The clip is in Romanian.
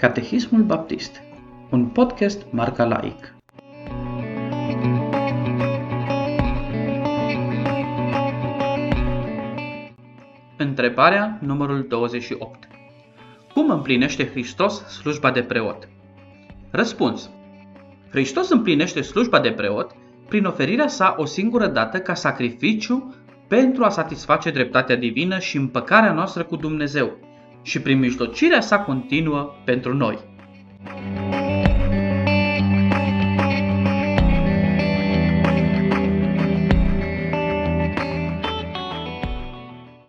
Catehismul Baptist, un podcast marca laic. Întrebarea numărul 28. Cum împlinește Hristos slujba de preot? Răspuns. Hristos împlinește slujba de preot prin oferirea sa o singură dată ca sacrificiu pentru a satisface dreptatea divină și împăcarea noastră cu Dumnezeu și prin mijlocirea sa continuă pentru noi.